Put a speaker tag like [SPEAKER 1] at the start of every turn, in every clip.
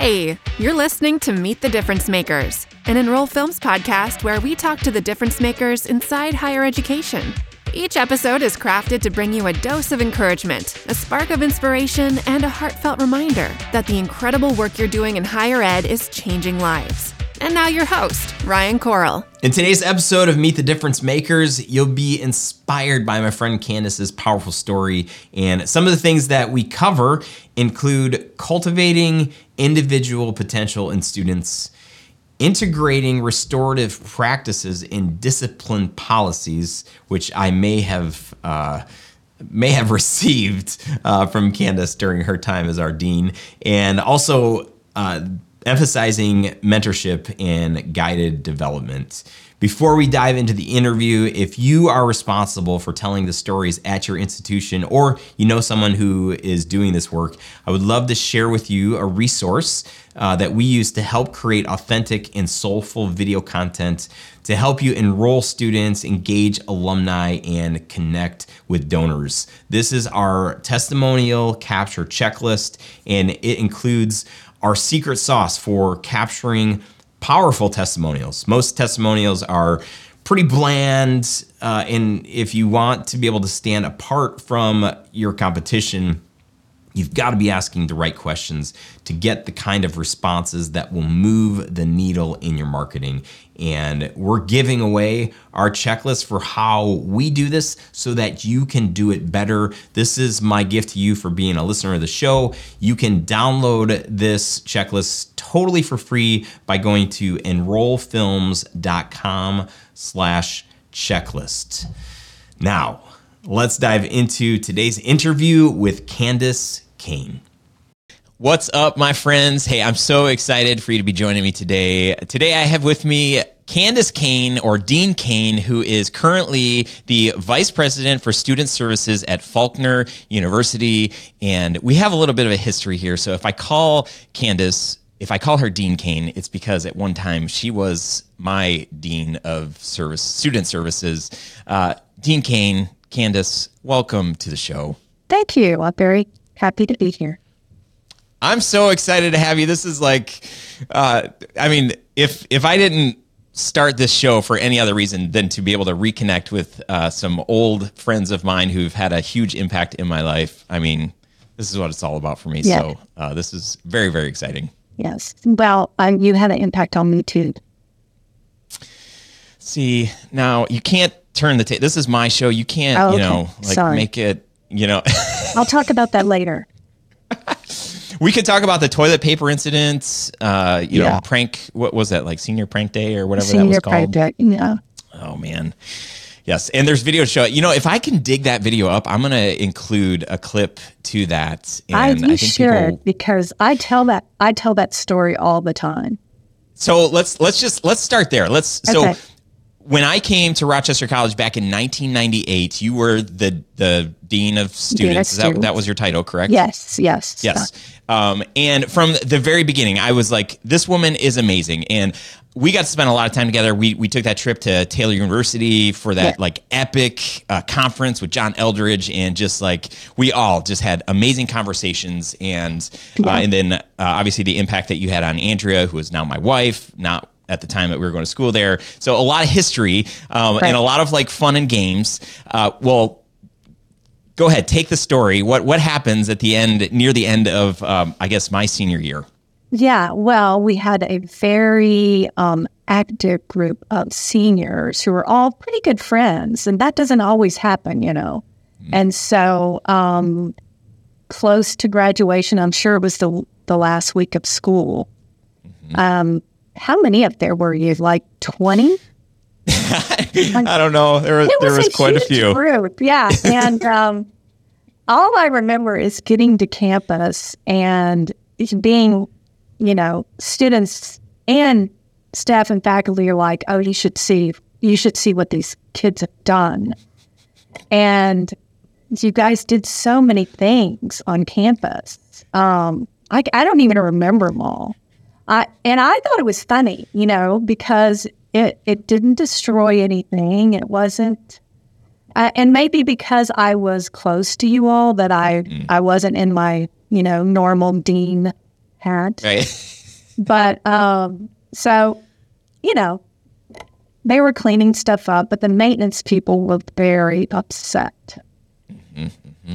[SPEAKER 1] Hey, you're listening to Meet the Difference Makers, an Enroll Films podcast where we talk to the difference makers inside higher education. Each episode is crafted to bring you a dose of encouragement, a spark of inspiration, and a heartfelt reminder that the incredible work you're doing in higher ed is changing lives. And now, your host, Ryan Koral.
[SPEAKER 2] In today's episode of Meet the Difference Makers, you'll be inspired by my friend Candace's powerful story. And some of the things that we cover include cultivating individual potential in students, integrating restorative practices in discipline policies, which I may have. Uh, may have received uh, from Candace during her time as our dean, and also uh, emphasizing mentorship and guided development. Before we dive into the interview, if you are responsible for telling the stories at your institution or you know someone who is doing this work, I would love to share with you a resource uh, that we use to help create authentic and soulful video content to help you enroll students, engage alumni, and connect with donors. This is our testimonial capture checklist, and it includes our secret sauce for capturing powerful testimonials. Most testimonials are pretty bland, uh, and if you want to be able to stand apart from your competition, You've got to be asking the right questions to get the kind of responses that will move the needle in your marketing. And we're giving away our checklist for how we do this so that you can do it better. This is my gift to you for being a listener of the show. You can download this checklist totally for free by going to enrollfilms.com slash checklist. Now, let's dive into today's interview with Candace Cain. What's up, my friends? Hey, I'm so excited for you to be joining me today. Today, I have with me Candace Cain or Dean Cain, who is currently the Vice President for Student Services at Faulkner University. And we have a little bit of a history here. So if I call Candace, if I call her Dean Cain, it's because at one time she was my Dean of Service Student Services. Uh, Dean Cain, Candace, welcome to the show.
[SPEAKER 3] Thank you. I'm very happy to be here.
[SPEAKER 2] I'm so excited to have you. This is like, uh, I mean, if if I didn't start this show for any other reason than to be able to reconnect with uh, some old friends of mine who've had a huge impact in my life, I mean, this is what it's all about for me. Yeah. So uh, this is very very exciting.
[SPEAKER 3] Yes. Well, um, you had an impact on me too.
[SPEAKER 2] See, now you can't turn the tape. This is my show. You can't, oh, okay. you know, like Sorry. make it, you know.
[SPEAKER 3] I'll talk about that later.
[SPEAKER 2] we could talk about the toilet paper incident. Uh, you yeah. know, prank. What was that like? Senior prank day or whatever
[SPEAKER 3] senior
[SPEAKER 2] that was called. Prank
[SPEAKER 3] day. Yeah.
[SPEAKER 2] Oh man. Yes, and there's video show. You know, if I can dig that video up, I'm going to include a clip to that.
[SPEAKER 3] And I, you I should people... because I tell that I tell that story all the time.
[SPEAKER 2] So let's let's just let's start there. Let's okay. so when I came to Rochester College back in 1998, you were the the dean of students. Dean that, that was your title, correct?
[SPEAKER 3] Yes, yes,
[SPEAKER 2] yes. Um, and from the very beginning, I was like, this woman is amazing, and we got to spend a lot of time together. We we took that trip to Taylor University for that yeah. like epic uh, conference with John Eldredge, and just like we all just had amazing conversations, and uh, yeah. uh, and then uh, obviously the impact that you had on Andrea, who is now my wife, not at the time that we were going to school there. So a lot of history um, right. and a lot of like fun and games. Uh, well, go ahead, take the story. What what happens at the end, near the end of, um, I guess, my senior year?
[SPEAKER 3] Yeah, well, we had a very um, active group of seniors who were all pretty good friends, and that doesn't always happen, you know. Mm-hmm. And so, um, close to graduation, I'm sure it was the the last week of school. Mm-hmm. Um, how many up there were you? Like 20?
[SPEAKER 2] I don't know. There, was, there was a quite a few.
[SPEAKER 3] Group. Yeah. And um, all I remember is getting to campus and being, you know, students and staff and faculty are like, oh, you should see, you should see what these kids have done. And you guys did so many things on campus. Um, I, I don't even remember them all. I, and I thought it was funny, you know, because it, it didn't destroy anything. It wasn't, uh, and maybe because I was close to you all that I, mm. I wasn't in my, you know, normal dean hat.
[SPEAKER 2] Right.
[SPEAKER 3] But um, so, you know, they were cleaning stuff up, but the maintenance people were very upset.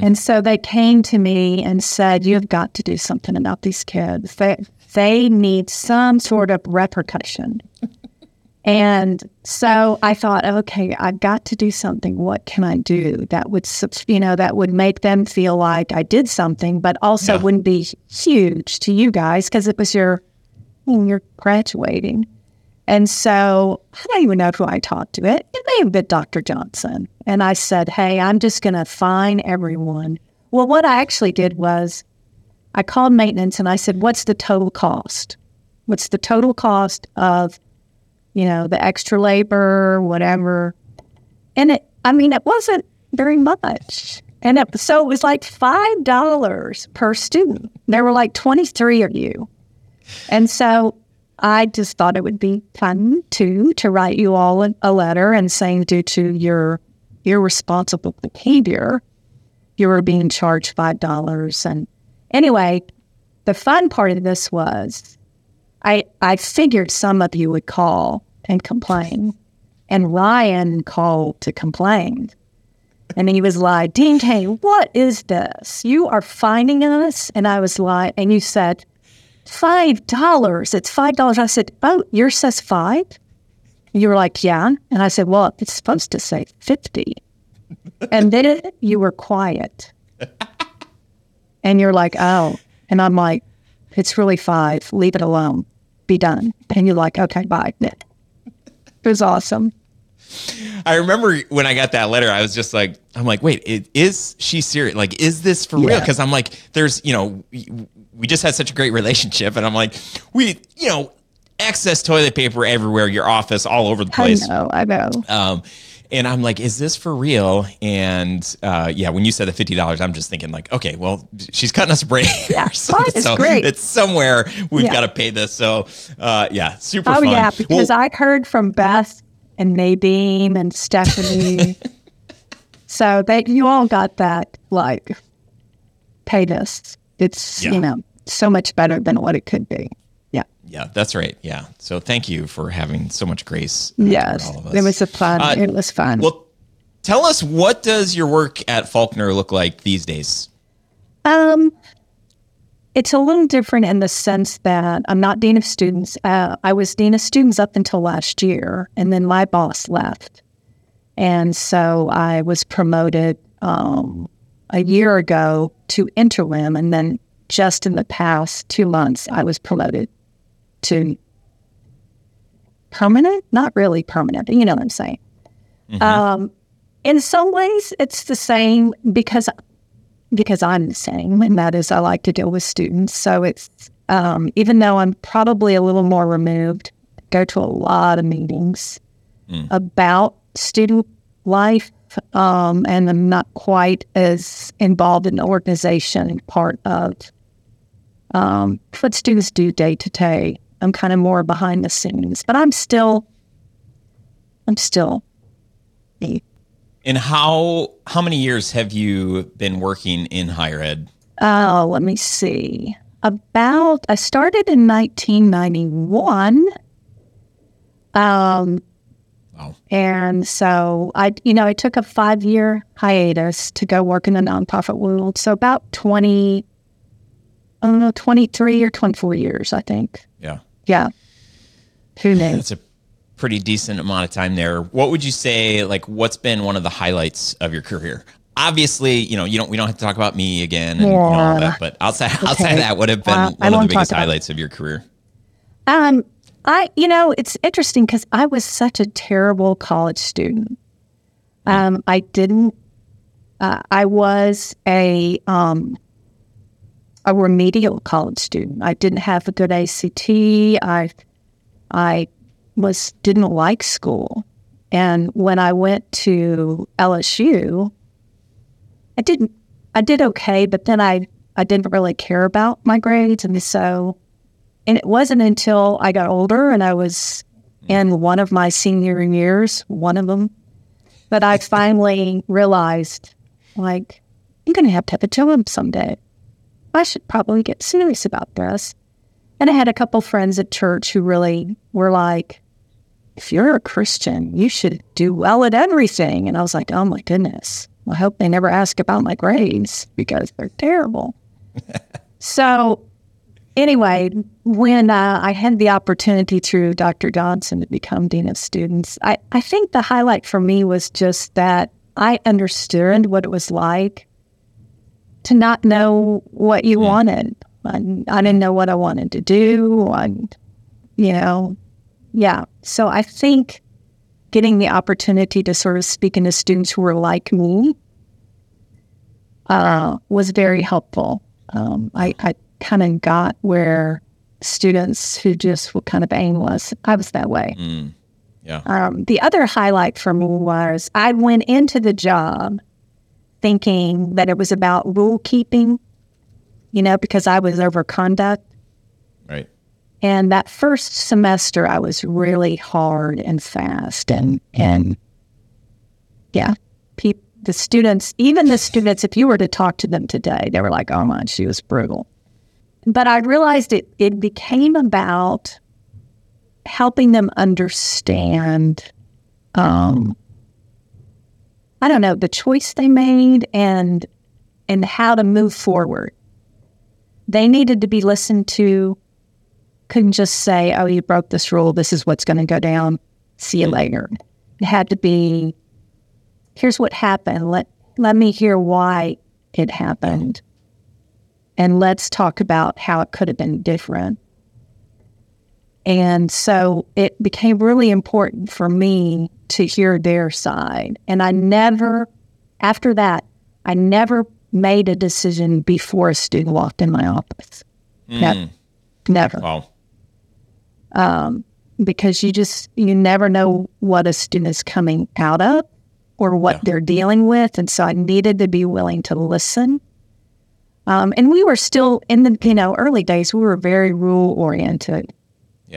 [SPEAKER 3] And so they came to me and said, "You've got to do something about these kids. They they need some sort of repercussion." and so I thought, okay, I've got to do something. What can I do that would, you know, that would make them feel like I did something, but also
[SPEAKER 2] Yeah.
[SPEAKER 3] wouldn't be huge to you guys because it was your, you're graduating. And so I don't even know who I talked to it. It may have been Dr. Johnson. And I said, Hey, I'm just going to fine everyone. Well, what I actually did was I called maintenance and I said, What's the total cost? What's the total cost of, you know, the extra labor, whatever? And it, I mean, it wasn't very much. And it, so it was like $5 per student. There were like 23 of you. And so I just thought it would be fun too to write you all a, letter and saying due to your irresponsible behavior, you were being charged five dollars. And anyway, the fun part of this was I I figured some of you would call and complain. And Ryan called to complain. And he was like, Dean Cain, what is this? You are finding us? And I was like, and you said, five dollars. It's five dollars. I said, Oh, yours says five? You were like, Yeah. And I said, Well, it's supposed to say fifty. and then you were quiet. And you're like, Oh. And I'm like, It's really five. Leave it alone. Be done. And you're like, Okay, bye. It was awesome.
[SPEAKER 2] I remember when I got that letter, I was just like, I'm like, wait, it, is she serious? Like, is this for real? Because I'm like, there's, you know, we, we just had such a great relationship, and I'm like, we, you know, excess toilet paper everywhere, your office, all over the place.
[SPEAKER 3] I know, I know.
[SPEAKER 2] Um, and I'm like, is this for real? And uh, yeah, when you said the fifty dollars, I'm just thinking like, okay, well, she's cutting us a break.
[SPEAKER 3] Yeah,
[SPEAKER 2] so,
[SPEAKER 3] it's
[SPEAKER 2] so
[SPEAKER 3] great.
[SPEAKER 2] It's somewhere we've
[SPEAKER 3] Yeah.
[SPEAKER 2] got to pay this. So uh, yeah, super
[SPEAKER 3] Oh
[SPEAKER 2] fun.
[SPEAKER 3] yeah, because
[SPEAKER 2] Well,
[SPEAKER 3] I heard from Beth and Nadine and Stephanie. so that you all got that like pay this. It's
[SPEAKER 2] Yeah.
[SPEAKER 3] you know so much better than what it could be. Yeah.
[SPEAKER 2] That's right. Yeah. So thank you for having so much grace.
[SPEAKER 3] Yes.
[SPEAKER 2] toward all of us.
[SPEAKER 3] It was a fun.
[SPEAKER 2] Uh,
[SPEAKER 3] it was fun.
[SPEAKER 2] Well, tell us what does your work at Faulkner look like these days?
[SPEAKER 3] Um, it's a little different in the sense that I'm not dean of students. Uh, I was dean of students up until last year, and then my boss left, and so I was promoted um, a year ago to interim, and then just in the past two months, I was promoted to permanent. Not really permanent, but you know what I'm saying. Um, in some ways, it's the same because because I'm the same, and that is I like to deal with students. So it's um, even though I'm probably a little more removed, go to a lot of meetings about student life, um, and I'm not quite as involved in the organization part of um, what students do day to day. I'm kind of more behind the scenes, but I'm still, I'm still me.
[SPEAKER 2] And how how many years have you been working in higher ed?
[SPEAKER 3] Oh, let me see. About I started in 1991. Um,
[SPEAKER 2] Wow.
[SPEAKER 3] and so I, you know, I took a five year hiatus to go work in the nonprofit world. So about 20, I don't know, 23 or 24 years, I think.
[SPEAKER 2] Yeah.
[SPEAKER 3] Yeah. Who knew?
[SPEAKER 2] That's a pretty decent amount of time there. What would you say like what's been one of the highlights of your career? Obviously, you know, you don't we don't have to talk about me again and, you know, all
[SPEAKER 3] Yeah.
[SPEAKER 2] that, but outside outside
[SPEAKER 3] Okay.
[SPEAKER 2] of that, what have been
[SPEAKER 3] Uh,
[SPEAKER 2] one of the biggest highlights of your career?
[SPEAKER 3] Um, I, you know, it's interesting because I was such a terrible college student. Um, I didn't. Uh, I was a um, a remedial college student. I didn't have a good ACT. I, I was didn't like school, and when I went to LSU, I didn't. I did okay, but then I I didn't really care about my grades, and so and it wasn't until I got older and I was in one of my senior years, one of them, that I finally realized, like, I'm going to have to have a job someday. I should probably get serious about this. And I had a couple friends at church who really were like, if you're a Christian, you should do well at everything. And I was like, oh my goodness. I hope they never ask about my grades because they're terrible. so, anyway, when uh, I had the opportunity through Dr. Johnson to become Dean of Students, I, I think the highlight for me was just that I understood what it was like to not know what you wanted. I, I didn't know what I wanted to do. I, you know, yeah. So I think getting the opportunity to sort of speak into students who were like me uh, was very helpful. Um, I, I kind of got where students who just were kind of aimless, I was that way.
[SPEAKER 2] Mm. Yeah.
[SPEAKER 3] Um, the other highlight for me was I went into the job thinking that it was about rule keeping, you know, because I was over conduct.
[SPEAKER 2] Right.
[SPEAKER 3] And that first semester, I was really hard and fast, and and yeah, pe- the students, even the students, if you were to talk to them today, they were like, "Oh my, she was brutal." But I realized it it became about helping them understand, um, I don't know, the choice they made and and how to move forward. They needed to be listened to couldn't just say, oh, you broke this rule. This is what's going to go down. See you mm. later. It had to be, here's what happened. Let, let me hear why it happened. Mm-hmm. And let's talk about how it could have been different. And so it became really important for me to hear their side. And I never, after that, I never made a decision before a student walked in my office.
[SPEAKER 2] Mm.
[SPEAKER 3] Never. Never.
[SPEAKER 2] Wow.
[SPEAKER 3] Um, because you just, you never know what a student is coming out of or what
[SPEAKER 2] Yeah.
[SPEAKER 3] they're dealing with. And so I needed to be willing to listen. Um, and we were still in the, you know, early days, we were very rule oriented.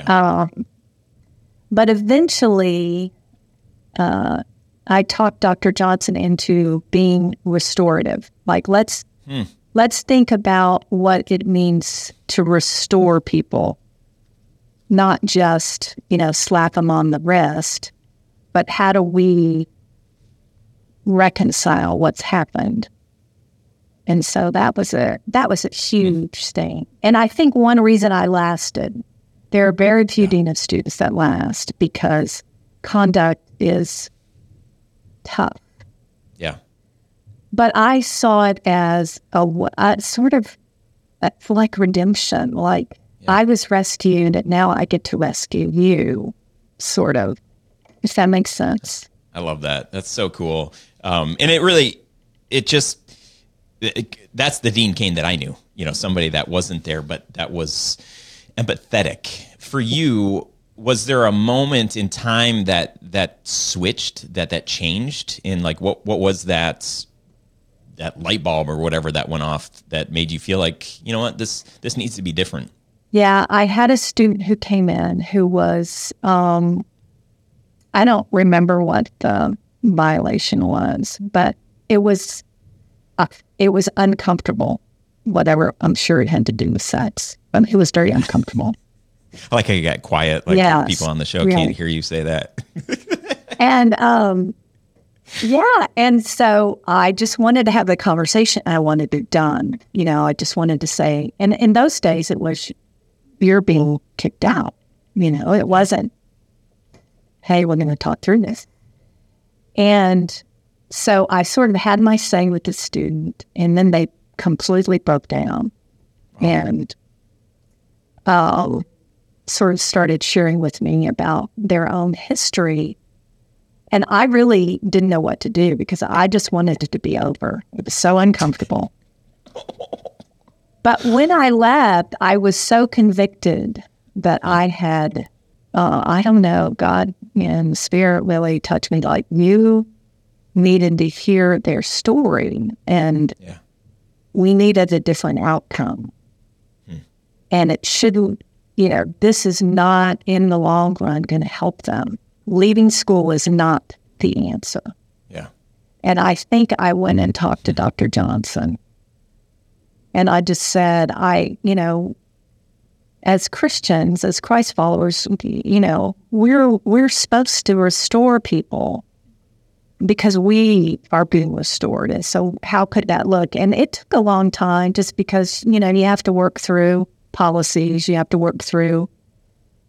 [SPEAKER 2] Yeah.
[SPEAKER 3] Um, but eventually, uh, I talked Dr. Johnson into being restorative. Like, let's
[SPEAKER 2] Hmm.
[SPEAKER 3] let's think about what it means to restore people, not just you know slap them on the wrist, but how do we reconcile what's happened? And so that was a that was a huge thing. And I think one reason I lasted, there are very few dean of students that last because conduct is tough.
[SPEAKER 2] Yeah.
[SPEAKER 3] But I saw it as a sort of like redemption. Like
[SPEAKER 2] Yeah.
[SPEAKER 3] I was rescued, and now I get to rescue you, sort of. If that makes sense.
[SPEAKER 2] I love that. That's so cool. Um, and it really, it just, it, that's the Dean Cain that I knew. You know, somebody that wasn't there, but that was empathetic. For you, was there a moment in time that that switched, that that changed? In like, what what was that? That light bulb or whatever that went off that made you feel like you know what this this needs to be different.
[SPEAKER 3] Yeah, I had a student who came in who was, um, I don't remember what the violation was, but it was, uh, it was uncomfortable. Whatever, I'm sure it had to do with sex, but it was very uncomfortable.
[SPEAKER 2] I like how you got quiet. Like
[SPEAKER 3] Yes.
[SPEAKER 2] people on the show can't hear you say that.
[SPEAKER 3] and um, yeah, and so I just wanted to have the conversation. I wanted it done. You know, I just wanted to say, and in those days, it was you're being kicked out. You know, it wasn't, hey, we're going to talk through this. And so I sort of had my say with the student, and then they completely broke down and um, sort of started sharing with me about their own history. And I really didn't know what to do because I just wanted it to be over. It was so uncomfortable. But when I left, I was so convicted that I had, uh, I don't know, God and Spirit really touched me like you needed to hear their story and
[SPEAKER 2] Yeah.
[SPEAKER 3] we needed a different outcome. And it shouldn't, you know, this is not in the long run going to help them. Leaving school is not the answer.
[SPEAKER 2] Yeah.
[SPEAKER 3] And I think I went and talked to Dr. Johnson. And I just said, I, you know, as Christians, as Christ followers, you know, we're we're supposed to restore people because we are being restored. And so how could that look? And it took a long time just because, you know, you have to work through policies, you have to work through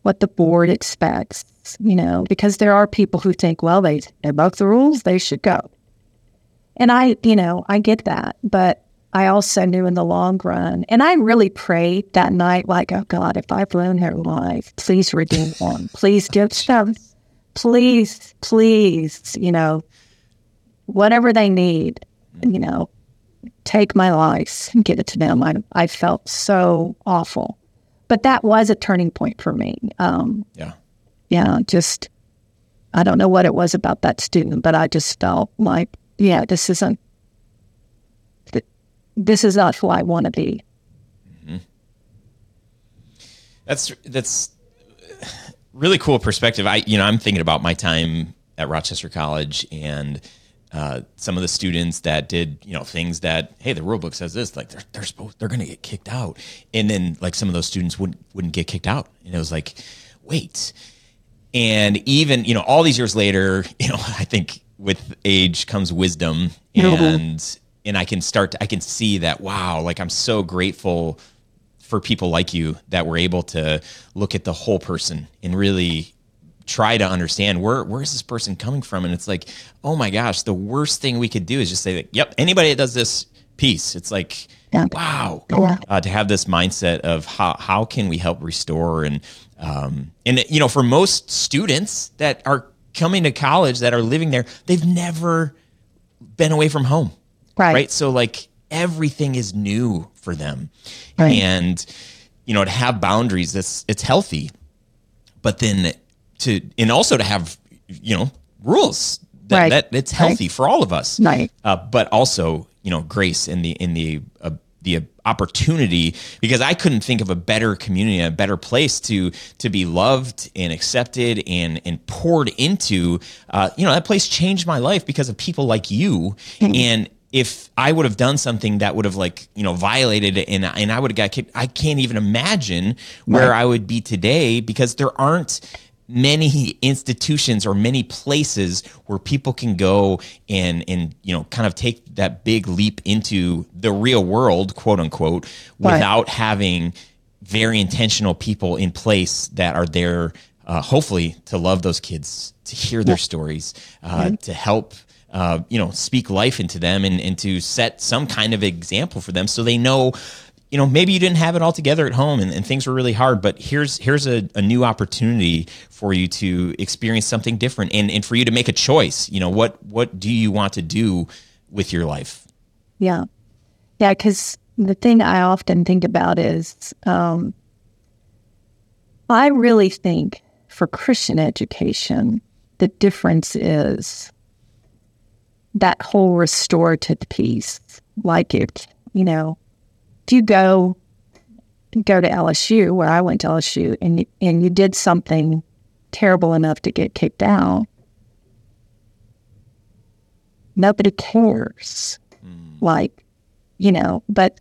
[SPEAKER 3] what the board expects, you know, because there are people who think, well, they they broke the rules, they should go. And I, you know, I get that, but I also knew in the long run, and I really prayed that night, like, oh God, if I've ruined her life, please redeem them. Please give them, please, please, you know, whatever they need, you know, take my life and give it to them. I, I felt so awful. But that was a turning point for me. Um,
[SPEAKER 2] Yeah.
[SPEAKER 3] yeah, just, I don't know what it was about that student, but I just felt like, yeah, this isn't, th- this is not who I want to be.
[SPEAKER 2] That's that's really cool perspective. I you know I'm thinking about my time at Rochester College and uh, some of the students that did you know things that hey the rule book says this like they're they're supposed they're going to get kicked out. And then like some of those students wouldn't wouldn't get kicked out. And it was like wait. And even you know all these years later you know I think with age comes wisdom. And and I can start to, I can see that wow like I'm so grateful for people like you that were able to look at the whole person and really try to understand where where is this person coming from and it's like oh my gosh the worst thing we could do is just say like yep anybody that does this piece it's like
[SPEAKER 3] Yeah.
[SPEAKER 2] wow
[SPEAKER 3] Yeah.
[SPEAKER 2] uh, to have this mindset of how how can we help restore and um and you know for most students that are coming to college that are living there they've never been away from home
[SPEAKER 3] Right.
[SPEAKER 2] right so like everything is new for them
[SPEAKER 3] Right.
[SPEAKER 2] and you know to have boundaries that's it's healthy but then to and also to have you know rules that,
[SPEAKER 3] Right.
[SPEAKER 2] that it's healthy for all of us
[SPEAKER 3] Right.
[SPEAKER 2] uh, but also you know grace in the in the uh, the opportunity because I couldn't think of a better community, a better place to to be loved and accepted and and poured into. Uh, you know that place changed my life because of people like you. And if I would have done something that would have like you know violated it and and I would have got kicked, I can't even imagine where I would be today because there aren't many institutions or many places where people can go and and you know kind of take that big leap into the real world quote unquote
[SPEAKER 3] Right.
[SPEAKER 2] without having very intentional people in place that are there uh, hopefully to love those kids to hear their stories uh, to help uh, you know speak life into them and, and to set some kind of example for them so they know you know maybe you didn't have it all together at home and, and things were really hard but here's here's a, a new opportunity for you to experience something different and, and for you to make a choice you know what what do you want to do with your life
[SPEAKER 3] Yeah. Yeah. Because the thing I often think about is um, I really think for Christian education, the difference is that whole restorative piece. Like it, you know, if you go go to LSU, where I went to LSU, and you, and you did something terrible enough to get kicked out, nobody cares. Hmm. Like, you know, but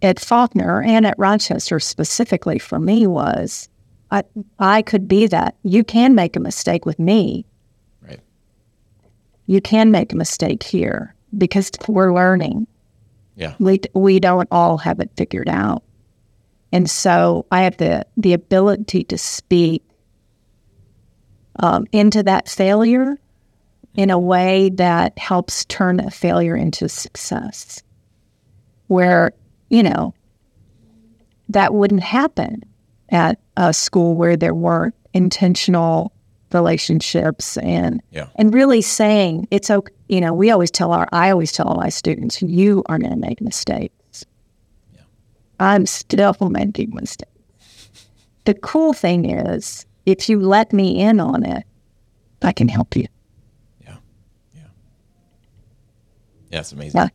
[SPEAKER 3] at Faulkner and at Rochester specifically for me was I I could be that. You can make a mistake with me.
[SPEAKER 2] right
[SPEAKER 3] You can make a mistake here because we're learning.
[SPEAKER 2] Yeah
[SPEAKER 3] We we don't all have it figured out. And so I have the the ability to speak um, into that failure in a way that helps turn a failure into success. Where, you know, that wouldn't happen at a school where there weren't intentional relationships and
[SPEAKER 2] Yeah.
[SPEAKER 3] and really saying it's okay. You know, we always tell our I always tell all my students, you are going to make mistakes. yeah. I'm still making mistakes. The cool thing is, if you let me in on it, I can help you.
[SPEAKER 2] Yeah. Yeah. Yeah, it's amazing.
[SPEAKER 3] Yeah.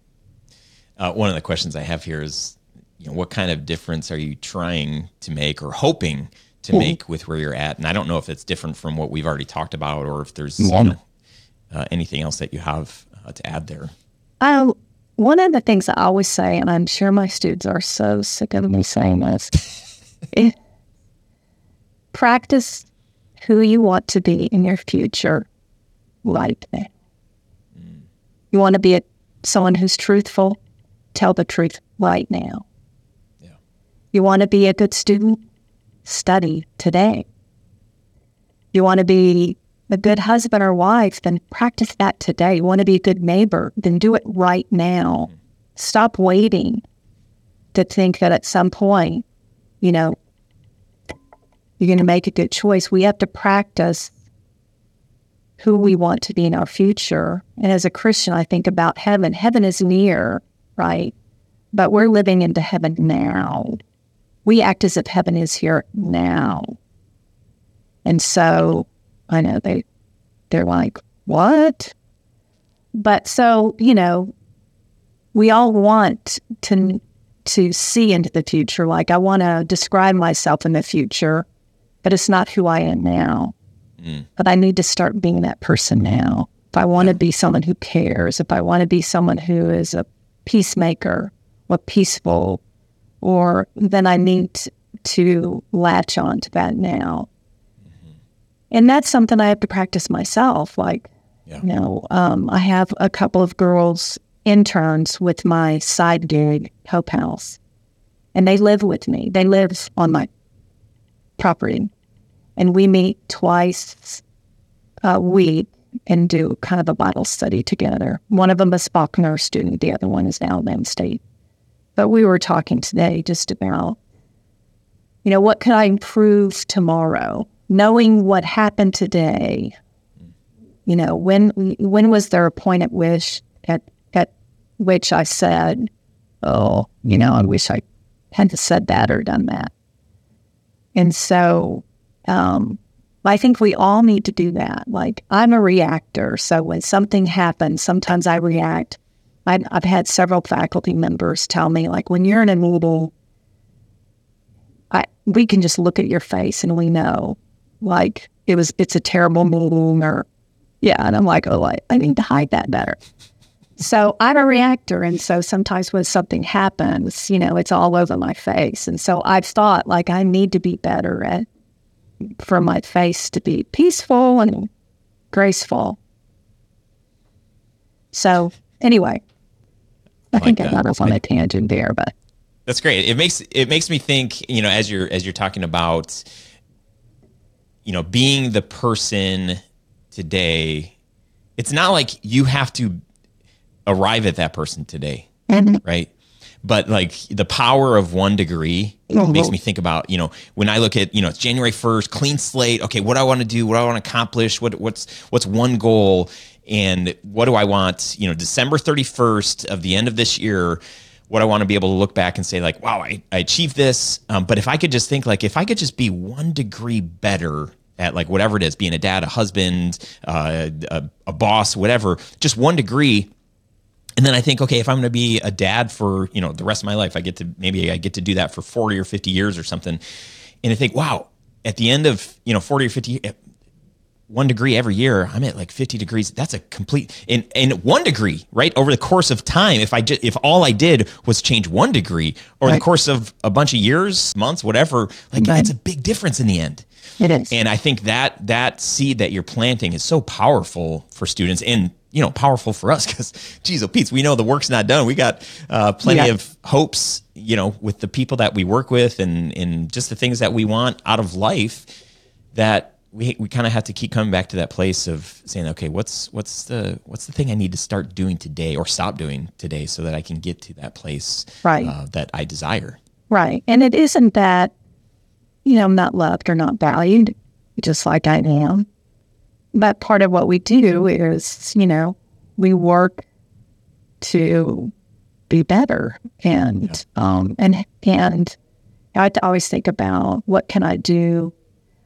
[SPEAKER 2] Uh, one of the questions I have here is, you know, what kind of difference are you trying to make or hoping to make with where you're at? And I don't know if it's different from what we've already talked about or if there's you know, uh, anything else that you have uh, to add there.
[SPEAKER 3] I one of the things I always say, and I'm sure my students are so sick of me saying this, is practice who you want to be in your future right now. You want to be a, someone who's truthful, tell the truth right now.
[SPEAKER 2] Yeah.
[SPEAKER 3] You want to be a good student, study today. You want to be a good husband or wife, then practice that today. You want to be a good neighbor, then do it right now. Stop waiting to think that at some point, you know, you're going to make a good choice. We have to practice who we want to be in our future. And as a Christian, I think about heaven. Heaven is near, right? But we're living into heaven now. We act as if heaven is here now. And so I know they they're like, "What?" But so, you know, we all want to to see into the future. Like I want to describe myself in the future, but it's not who I am now.
[SPEAKER 2] Mm.
[SPEAKER 3] But I need to start being that person now. If I want to be someone who cares, if I want to be someone who is a peacemaker or peaceful, or then I need to latch on to that now. And that's something I have to practice myself. Like,
[SPEAKER 2] Yeah.
[SPEAKER 3] you know, um, I have a couple of girls interns with my side gig, Hope House, and they live with me. They live on my property, and we meet twice a week and do kind of a Bible study together. One of them is Faulkner student, the other one is Alabama State. But we were talking today just about, you know, what could I improve tomorrow? Knowing what happened today, you know, when when was there a point at which at at which I said, "Oh, you know, I wish I hadn't said that or done that." And so, um, I think we all need to do that. Like I'm a reactor, so when something happens, sometimes I react. I, I've had several faculty members tell me, like, when you're in a meeting, I we can just look at your face and we know, like, it was it's a terrible meeting, or yeah, and I'm like, oh, I, I need to hide that better. So I'm a reactor, and so sometimes when something happens, you know, it's all over my face, and so I've thought like I need to be better at for my face to be peaceful and graceful. So anyway, I,
[SPEAKER 2] like
[SPEAKER 3] think I got off on a tangent there, but
[SPEAKER 2] That's great. It makes it makes me think, you know, as you're as you're talking about you know, being the person today, it's not like you have to arrive at that person today, right? But like the power of one degree uh-huh. makes me think about, you know, when I look at, you know, it's January 1st, clean slate. Okay, what do I want to do? What do I want to accomplish? What what's what's one goal? And what do I want, you know, December 31st of the end of this year, what I want to be able to look back and say, like, wow, I, I achieved this. Um, but if I could just think, like, if I could just be one degree better at like whatever it is, being a dad, a husband, uh, a, a boss, whatever, just one degree. And then I think, okay, if I'm going to be a dad for you know the rest of my life, I get to maybe I get to do that for 40 or 50 years or something. And I think, wow, at the end of you know 40 or 50, one degree every year, I'm at like 50 degrees. That's a complete in in one degree, right? Over the course of time, if I just if all I did was change one degree, or the course of a bunch of years, months, whatever, like
[SPEAKER 3] Right.
[SPEAKER 2] it's a big difference in the end.
[SPEAKER 3] it is.
[SPEAKER 2] And I think that that seed that you're planting is so powerful for students and you know powerful for us because geez, oh Pete, we know the work's not done. We got uh, plenty
[SPEAKER 3] Yeah.
[SPEAKER 2] of hopes, you know, with the people that we work with and and just the things that we want out of life that we, we kind of have to keep coming back to that place of saying, okay, what's what's the what's the thing I need to start doing today or stop doing today so that I can get to that place
[SPEAKER 3] Right.
[SPEAKER 2] uh, that I desire.
[SPEAKER 3] Right. And it isn't that, you know, I'm not loved or not valued, just like I am. But part of what we do is, you know, we work to be better. And um and and I have to always think about what can I do?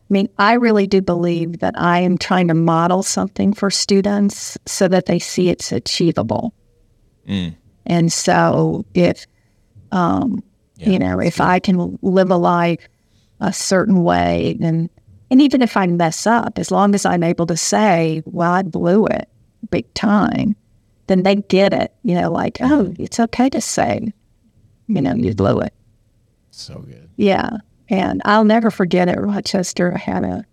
[SPEAKER 3] I mean, I really do believe that I am trying to model something for students so that they see it's achievable.
[SPEAKER 2] Mm.
[SPEAKER 3] And so if um,
[SPEAKER 2] Yeah,
[SPEAKER 3] you know, if I can live a life a certain way, and and even if I mess up, as long as I'm able to say, "Well, I blew it big time," then they get it. You know, like, oh, it's okay to say, you know, you blew it.
[SPEAKER 2] So good.
[SPEAKER 3] Yeah. And I'll never forget at Rochester, I had a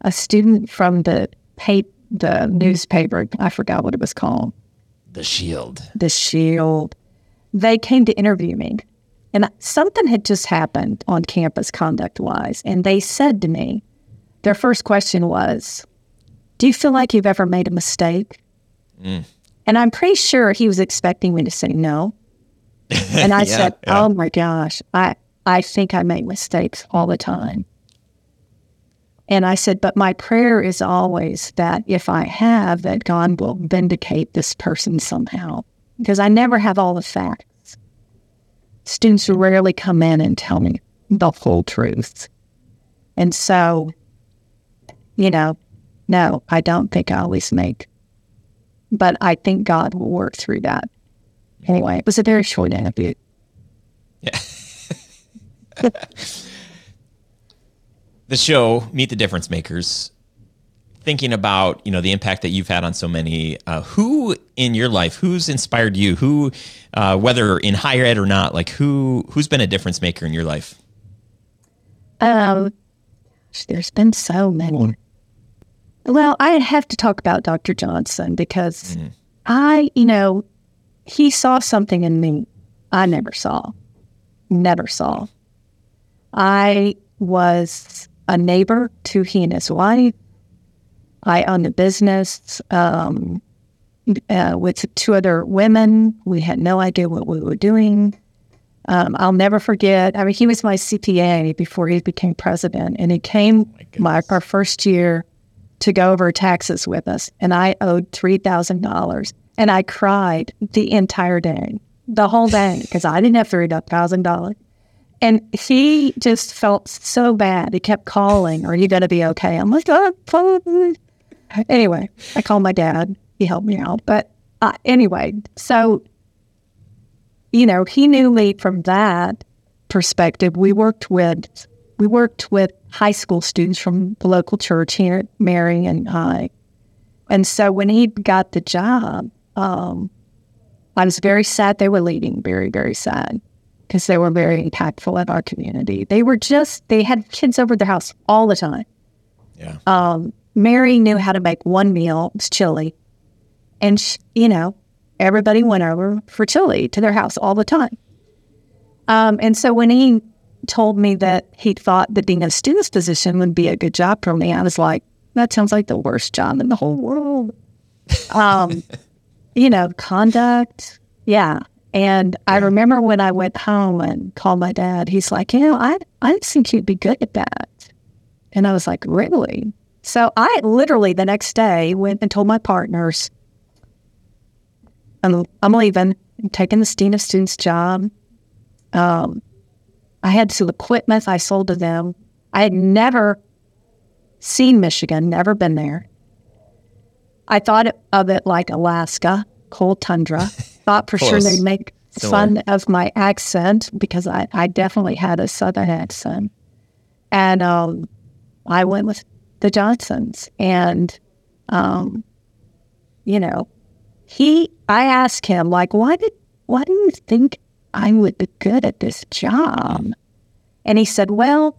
[SPEAKER 3] a student from the paper, the newspaper. I forgot what it was called.
[SPEAKER 2] The Shield.
[SPEAKER 3] The Shield. They came to interview me, and something had just happened on campus, conduct wise. And they said to me, their first question was, "Do you feel like you've ever made a mistake?"
[SPEAKER 2] Mm.
[SPEAKER 3] And I'm pretty sure he was expecting me to say no. And I
[SPEAKER 2] Yeah,
[SPEAKER 3] said,
[SPEAKER 2] yeah.
[SPEAKER 3] "Oh my gosh, I I think I make mistakes all the time." And I said, "But my prayer is always that if I have, that God will vindicate this person somehow, because I never have all the facts. Students rarely come in and tell me the whole truth, and so, you know, no, I don't think I always make." But I think God will work through that. Anyway, it was a very short interview.
[SPEAKER 2] the show meet the difference makers thinking about you know the impact that you've had on so many uh, who in your life who's inspired you who uh, whether in higher ed or not like who who's been a difference maker in your life
[SPEAKER 3] Um, there's been so many. Well, I have to talk about Dr. Johnson because I, you know, he saw something in me I never saw, never saw. I was a neighbor to he and his wife. I owned a business um, uh, with two other women. We had no idea what we were doing. Um, I'll never forget. I mean, he was my CPA before he became president, and he came my, our first year to go over taxes with us, and I owed three thousand dollars, and I cried the entire day, the whole day, because I didn't have three thousand dollars. And he just felt so bad. He kept calling, "Are you going to be okay?" I'm like, "Oh, fine." Anyway, I called my dad. He helped me out. But uh, anyway, so you know, he knew me from that perspective. We worked with we worked with high school students from the local church here Mary and High. And so when he got the job, um, I was very sad they were leaving, very, very sad, because they were very impactful in our community. They were just, they had kids over their house all the time.
[SPEAKER 2] yeah
[SPEAKER 3] Um, Mary knew how to make one meal, it was chili. And, sh you know, everybody went over for chili to their house all the time. Um, and so when he told me that he thought the dean of students position would be a good job for me, I was like, that sounds like the worst job in the whole world. Um, you know, conduct. Yeah. And I remember when I went home and called my dad, he's like, you know, I, I think you'd be good at that. And I was like, really? So I literally the next day went and told my partners, I'm, I'm leaving, I'm taking the Dean of Students job. Um, I had some equipment I sold to them. I had never seen Michigan, never been there. I thought of it like Alaska, cold tundra. Thought for sure they'd make fun of my accent because I, I definitely had a southern accent. And um, I went with the Johnsons. And, um, you know, he, I asked him, like, why did, why do you think I would be good at this job? And he said, well,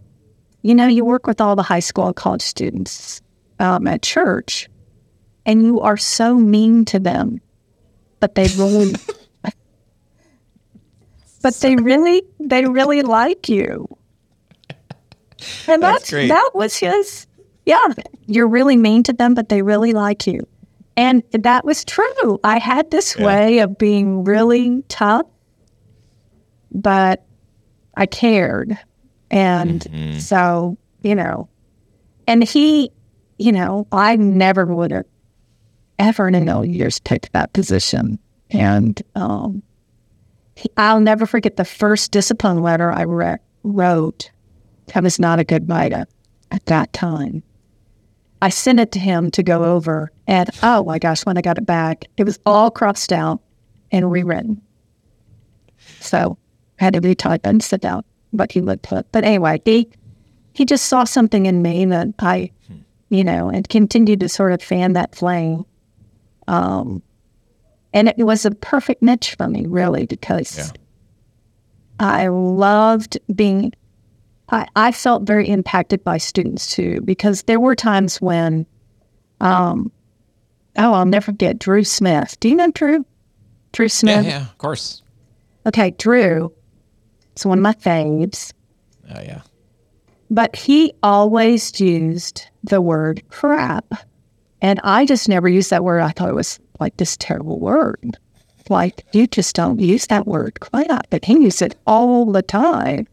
[SPEAKER 3] you know, you work with all the high school and college students um, at church, and you are so mean to them, but they really, but they really, they really like you. And
[SPEAKER 2] that's,
[SPEAKER 3] that's that was his. Yeah, you're really mean to them, but they really like you. And that was true. I had this
[SPEAKER 2] Yeah.
[SPEAKER 3] way of being really tough, but I cared. And
[SPEAKER 2] Mhm.
[SPEAKER 3] so, you know, and he, you know, I never would have ever in a million years picked that position. And um, I'll never forget the first discipline letter I re- wrote. I was not a good writer at that time. I sent it to him to go over, and oh my gosh, when I got it back, it was all crossed out and rewritten. So I had to retype and sit out what he would put. But anyway, he he just saw something in me that I, you know, and continued to sort of fan that flame. Um, and it was a perfect niche for me, really, because
[SPEAKER 2] Yeah.
[SPEAKER 3] I loved being. I, I felt very impacted by students too, because there were times when, um, oh, I'll never forget Drew Smith. Do you know Drew? Drew
[SPEAKER 2] Yeah,
[SPEAKER 3] Smith.
[SPEAKER 2] yeah, of course.
[SPEAKER 3] Okay, Drew. It's one of my faves,
[SPEAKER 2] Oh yeah.
[SPEAKER 3] but he always used the word crap, and I just never used that word. I thought it was like this terrible word. Like you just don't use that word crap, but he used it all the time.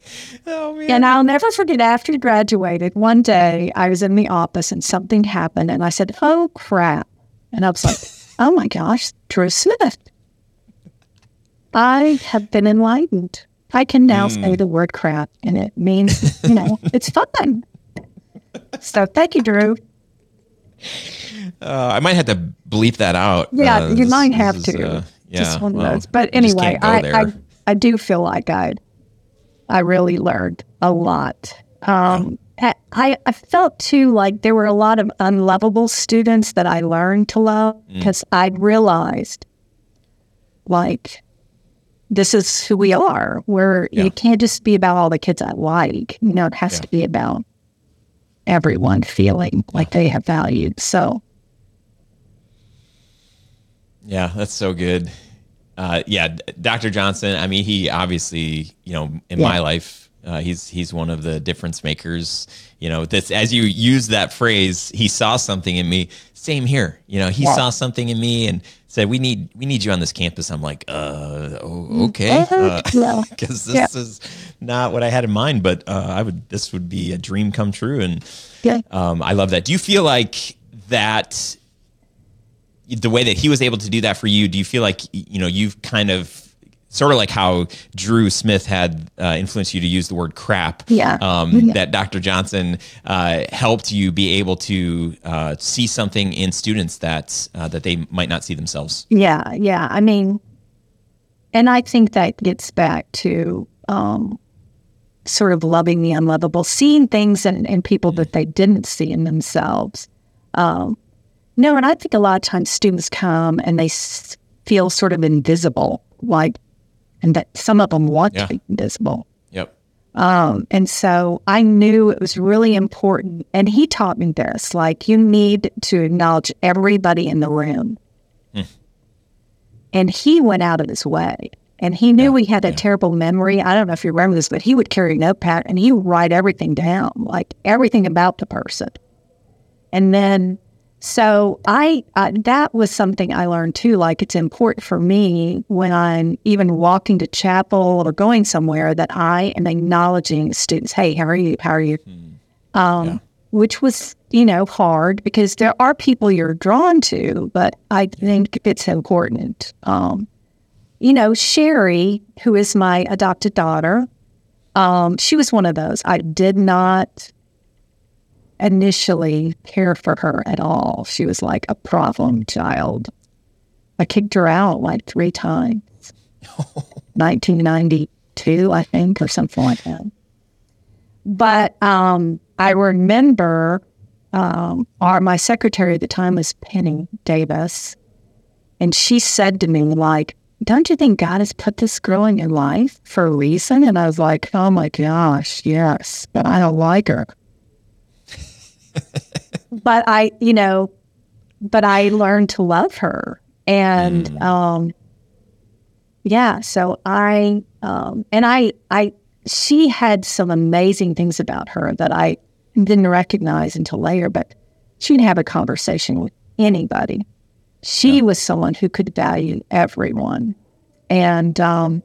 [SPEAKER 2] Oh.
[SPEAKER 3] And I'll never forget after he graduated, one day I was in the office and something happened and I said, Oh crap. And I was like, Oh my gosh, Drew Smith. I have been enlightened. I can now hmm. say the word crap and it means, you know, it's fun. So thank you, Drew.
[SPEAKER 2] Uh, I might have to bleep that out.
[SPEAKER 3] Yeah,
[SPEAKER 2] Uh,
[SPEAKER 3] you
[SPEAKER 2] this-
[SPEAKER 3] might have
[SPEAKER 2] is,
[SPEAKER 3] to.
[SPEAKER 2] uh, yeah,
[SPEAKER 3] Just one
[SPEAKER 2] well,
[SPEAKER 3] of those. But anyway, I. I I do feel like I I really learned a lot. Um, I I felt too like there were a lot of unlovable students that I learned to love
[SPEAKER 2] Mm.
[SPEAKER 3] because I realized like this is who we are. Where
[SPEAKER 2] Yeah.
[SPEAKER 3] it can't just be about all the kids I like. You know, it has
[SPEAKER 2] Yeah.
[SPEAKER 3] to be about everyone feeling like they have value. So
[SPEAKER 2] Yeah, that's so good. Uh, yeah, Dr. Johnson. I mean, he obviously, you know, in
[SPEAKER 3] Yeah.
[SPEAKER 2] my life, uh, he's he's one of the difference makers. You know, this as you use that phrase, he saw something in me. Same here. You know, he
[SPEAKER 3] Yeah.
[SPEAKER 2] saw something in me and said, "We need we need you on this campus." I'm like, uh, oh, okay. Because this
[SPEAKER 3] Yeah.
[SPEAKER 2] is not what I had in mind. But uh, I would this would be a dream come true, and
[SPEAKER 3] yeah.
[SPEAKER 2] um, I love that. Do you feel like that the way that he was able to do that for you? Do you feel like you know you've kind of sort of like how Drew Smith had uh, influenced you to use the word crap?
[SPEAKER 3] Yeah.
[SPEAKER 2] Um,
[SPEAKER 3] Yeah.
[SPEAKER 2] That Dr. Johnson uh, helped you be able to uh, see something in students that uh, that they might not see themselves.
[SPEAKER 3] Yeah, yeah. I mean, and I think that gets back to um, sort of loving the unlovable, seeing things in, in people that they didn't see in themselves. Um, no, and I think a lot of times students come and they s- feel sort of invisible, like, and that some of them want
[SPEAKER 2] Yeah.
[SPEAKER 3] to be invisible.
[SPEAKER 2] Yep.
[SPEAKER 3] Um, and so I knew it was really important. And he taught me this like, you need to acknowledge everybody in the room. And he went out of his way. And he knew he had a terrible memory. I don't know if you remember this, but he would carry a notepad and he would write everything down, like everything about the person. And then, so I, uh, that was something I learned too. Like it's important for me when I'm even walking to chapel or going somewhere that I am acknowledging students. Hey, how are you? How are you? Um, Which was, you know, hard because there are people you're drawn to, but I think it's important. Um, you know, Sherry, who is my adopted daughter, um, she was one of those. I did not initially care for her at all. She was like a problem child. I kicked her out like three times. 1992, I think, or something like that. But um, I remember um, our my secretary at the time was Penny Davis, and she said to me like, "Don't you think God has put this girl in your life for a reason?" And I was like, "Oh my gosh, yes, but I don't like her." But I, you know, but I learned to love her, and um, yeah. So I, um, and I, I, she had some amazing things about her that I didn't recognize until later. But she'd have a conversation with anybody. She was someone who could value everyone, and um,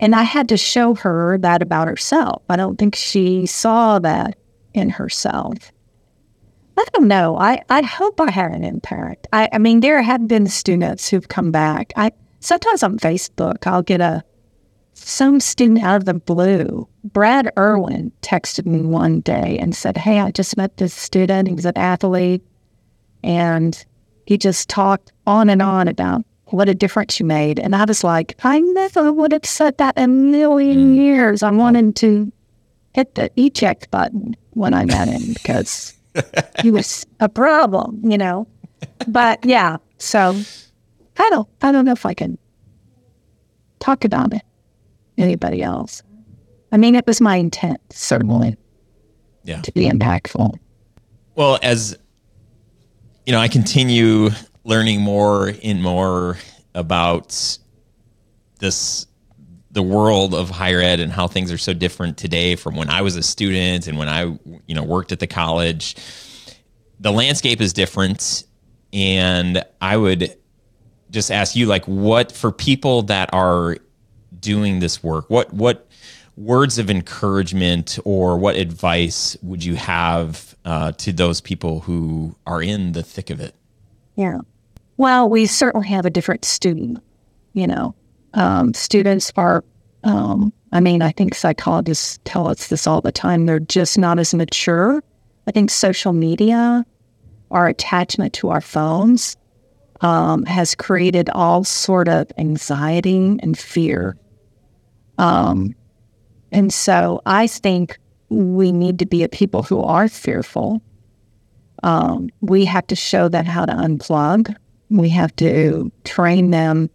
[SPEAKER 3] and I had to show her that about herself. I don't think she saw that in herself. I don't know. I, I hope I had an impact. I, I mean, there have been students who've come back. I sometimes on Facebook I'll get a some student out of the blue. Brad Irwin texted me one day and said, Hey, I just met this student. He was an athlete. And he just talked on and on about what a difference you made. And I was like, I never would have said that in a million mm. years. I wanted to hit the eject button when I met him because he was a problem, you know. But yeah, so I don't I don't know if I can talk about it anybody else. I mean, it was my intent, certainly,
[SPEAKER 2] Yeah.
[SPEAKER 3] to be impactful.
[SPEAKER 2] Well, as you know, I continue learning more and more about this the world of higher ed and how things are so different today from when I was a student and when I you know worked at the college. The landscape is different and I would just ask you like what for people that are doing this work, what what words of encouragement or what advice would you have uh, to those people who are in the thick of it?
[SPEAKER 3] Yeah. Well, we certainly have a different student. You know, um, students are. Um, I mean, I think psychologists tell us this all the time. They're just not as mature. I think social media, our attachment to our phones, um, has created all sort of anxiety and fear. Um, and so I think we need to be a people who are fearful. Um, we have to show them how to unplug. We have to train them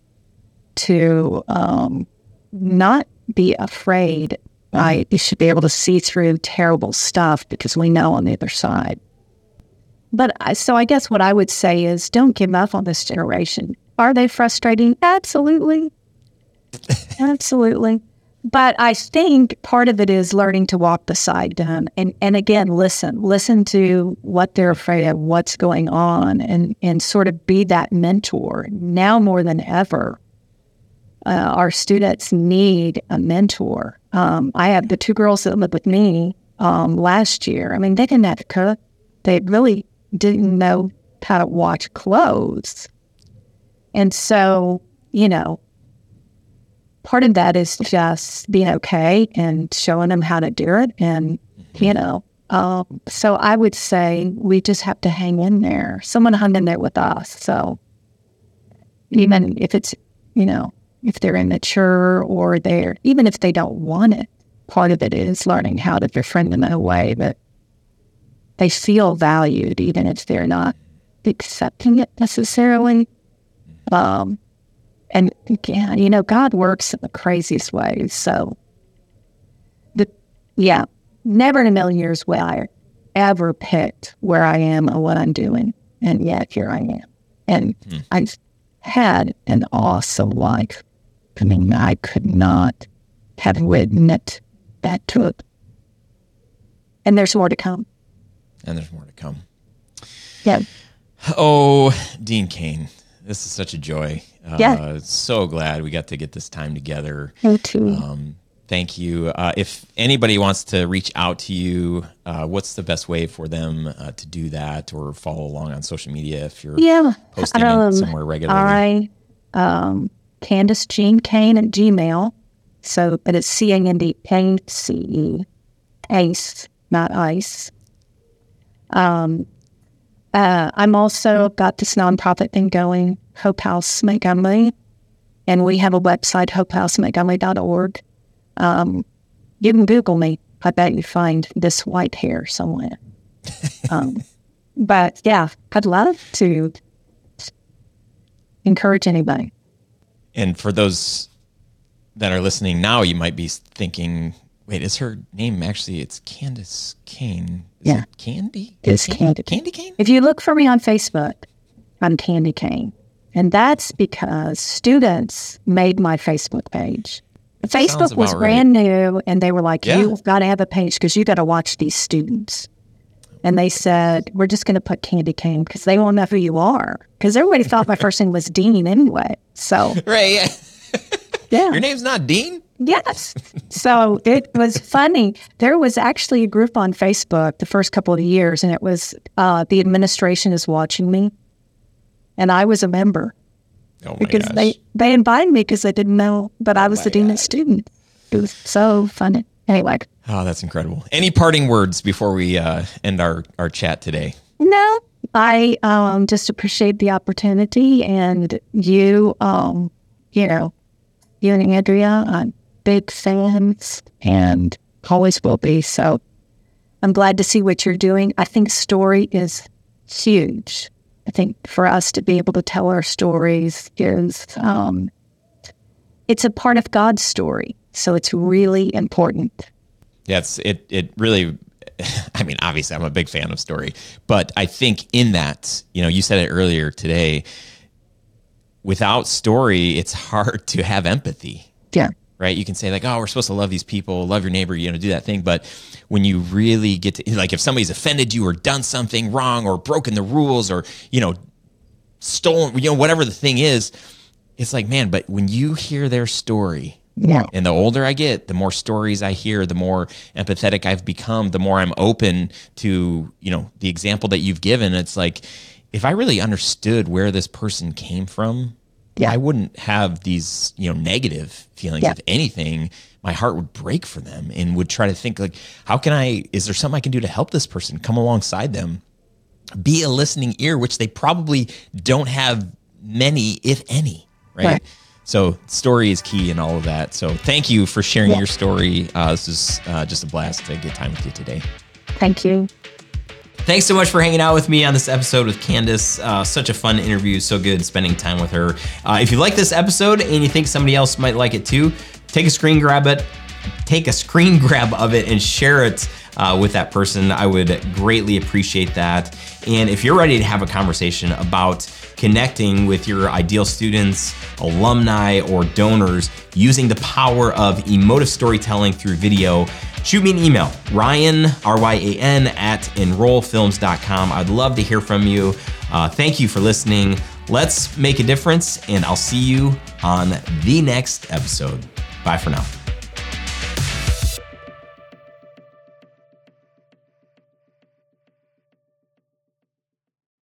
[SPEAKER 3] to um, not be afraid. Right? You should be able to see through terrible stuff because we know on the other side. But I, so I guess what I would say is don't give up on this generation. Are they frustrating? Absolutely. Absolutely. But I think part of it is learning to walk beside them and, and again, listen, listen to what they're afraid of, what's going on, and, and sort of be that mentor now more than ever. Uh, our students need a mentor. Um, I have the two girls that lived with me um, last year. I mean, they didn't have to cook. They really didn't know how to wash clothes. And so, you know, part of that is just being okay and showing them how to do it. And, you know, um, so I would say we just have to hang in there. Someone hung in there with us. So even if it's, you know, if they're immature or they're, even if they don't want it, part of it is learning how to befriend them in a way that they feel valued, even if they're not accepting it necessarily. Um, and again, you know, God works in the craziest ways. So, the yeah, never in a million years will I ever picked where I am or what I'm doing, and yet here I am, and I've had an awesome life. I mean, I could not have written it that took, and there's more to come.
[SPEAKER 2] And there's more to come.
[SPEAKER 3] Yeah,
[SPEAKER 2] Oh, Dean Cain, this is such a joy. Uh,
[SPEAKER 3] Yeah.
[SPEAKER 2] So glad we got to get this time together.
[SPEAKER 3] me too.
[SPEAKER 2] Um, thank you. Uh, if anybody wants to reach out to you, uh, what's the best way for them uh, to do that or follow along on social media if you're
[SPEAKER 3] Yeah.
[SPEAKER 2] posting
[SPEAKER 3] Um,
[SPEAKER 2] somewhere regularly?
[SPEAKER 3] I, um, Candace Jean Cain at Gmail. So, but it's C A N D Kane C E, Ace, not ice. Um, uh, I'm also got this nonprofit thing going, Hope House Montgomery, and we have a website, hopehousemontgomery.org. Um, you can Google me. I bet you find this white hair somewhere. um, but yeah, I'd love to encourage anybody.
[SPEAKER 2] And for those that are listening now, you might be thinking, wait, is her name actually, it's Candace Cain. Is
[SPEAKER 3] Yeah.
[SPEAKER 2] it Candy?
[SPEAKER 3] It's Candy.
[SPEAKER 2] Candy Cain?
[SPEAKER 3] If you look for me on Facebook, I'm Candy Cain, And that's because students made my Facebook page.
[SPEAKER 2] Sounds
[SPEAKER 3] Facebook was
[SPEAKER 2] about right.
[SPEAKER 3] brand new, and they were like,
[SPEAKER 2] Yeah.
[SPEAKER 3] You've got to have a page because you got to watch these students. And they said, We're just going to put Candy Cane because they won't know who you are. Because everybody thought my first name was Dean anyway. So,
[SPEAKER 2] Right.
[SPEAKER 3] yeah.
[SPEAKER 2] Your name's not Dean?
[SPEAKER 3] Yes. So it was funny. There was actually a group on Facebook the first couple of years, and it was uh, the administration is watching me, and I was a member
[SPEAKER 2] Oh my
[SPEAKER 3] because
[SPEAKER 2] gosh.
[SPEAKER 3] they they invited me because they didn't know that I was the dean
[SPEAKER 2] God.
[SPEAKER 3] of student. It was so funny. Anyway,
[SPEAKER 2] Oh, that's incredible. Any parting words before we uh, end our, our chat today?
[SPEAKER 3] no, I um, just appreciate the opportunity, and you, um, you know, you and Andrea, I'm big fans, and always will be. So I'm glad to see what you're doing. I think story is huge. I think for us to be able to tell our stories is um, it's a part of God's story. So it's really important.
[SPEAKER 2] Yes, it it really. I mean, obviously, I'm a big fan of story, but I think in that, you know, you said it earlier today. Without story, it's hard to have empathy.
[SPEAKER 3] Yeah.
[SPEAKER 2] Right. You can say like, "Oh, we're supposed to love these people, love your neighbor," you know, do that thing. But when you really get to like, if somebody's offended you or done something wrong or broken the rules or you know, stolen, you know, whatever the thing is, it's like, man. But when you hear their story,
[SPEAKER 3] Yeah.
[SPEAKER 2] and the older I get, the more stories I hear, the more empathetic I've become, the more I'm open to, you know, the example that you've given. It's like if I really understood where this person came from,
[SPEAKER 3] Yeah.
[SPEAKER 2] I wouldn't have these, you know, negative feelings.
[SPEAKER 3] Yeah.
[SPEAKER 2] If anything, my heart would break for them and would try to think like, how can I is there something I can do to help this person come alongside them? Be a listening ear, which they probably don't have many, if any, right?
[SPEAKER 3] Right.
[SPEAKER 2] So story is key in all of that. So thank you for sharing
[SPEAKER 3] Yeah.
[SPEAKER 2] your story. Uh, this is uh, just a blast to get time with you today.
[SPEAKER 3] Thank you.
[SPEAKER 4] Thanks so much for hanging out with me on this episode with Candace. Uh, such a fun interview. So good spending time with her. Uh, if you like this episode and you think somebody else might like it too, take a screen grab it, take a screen grab of it and share it uh, with that person. I would greatly appreciate that. And if you're ready to have a conversation about connecting with your ideal students, alumni, or donors using the power of emotive storytelling through video, shoot me an email, Ryan, R Y A N, at enrollfilms.com. I'd love to hear from you. Uh, thank you for listening. Let's make a difference, and I'll see you on the next episode. Bye for now.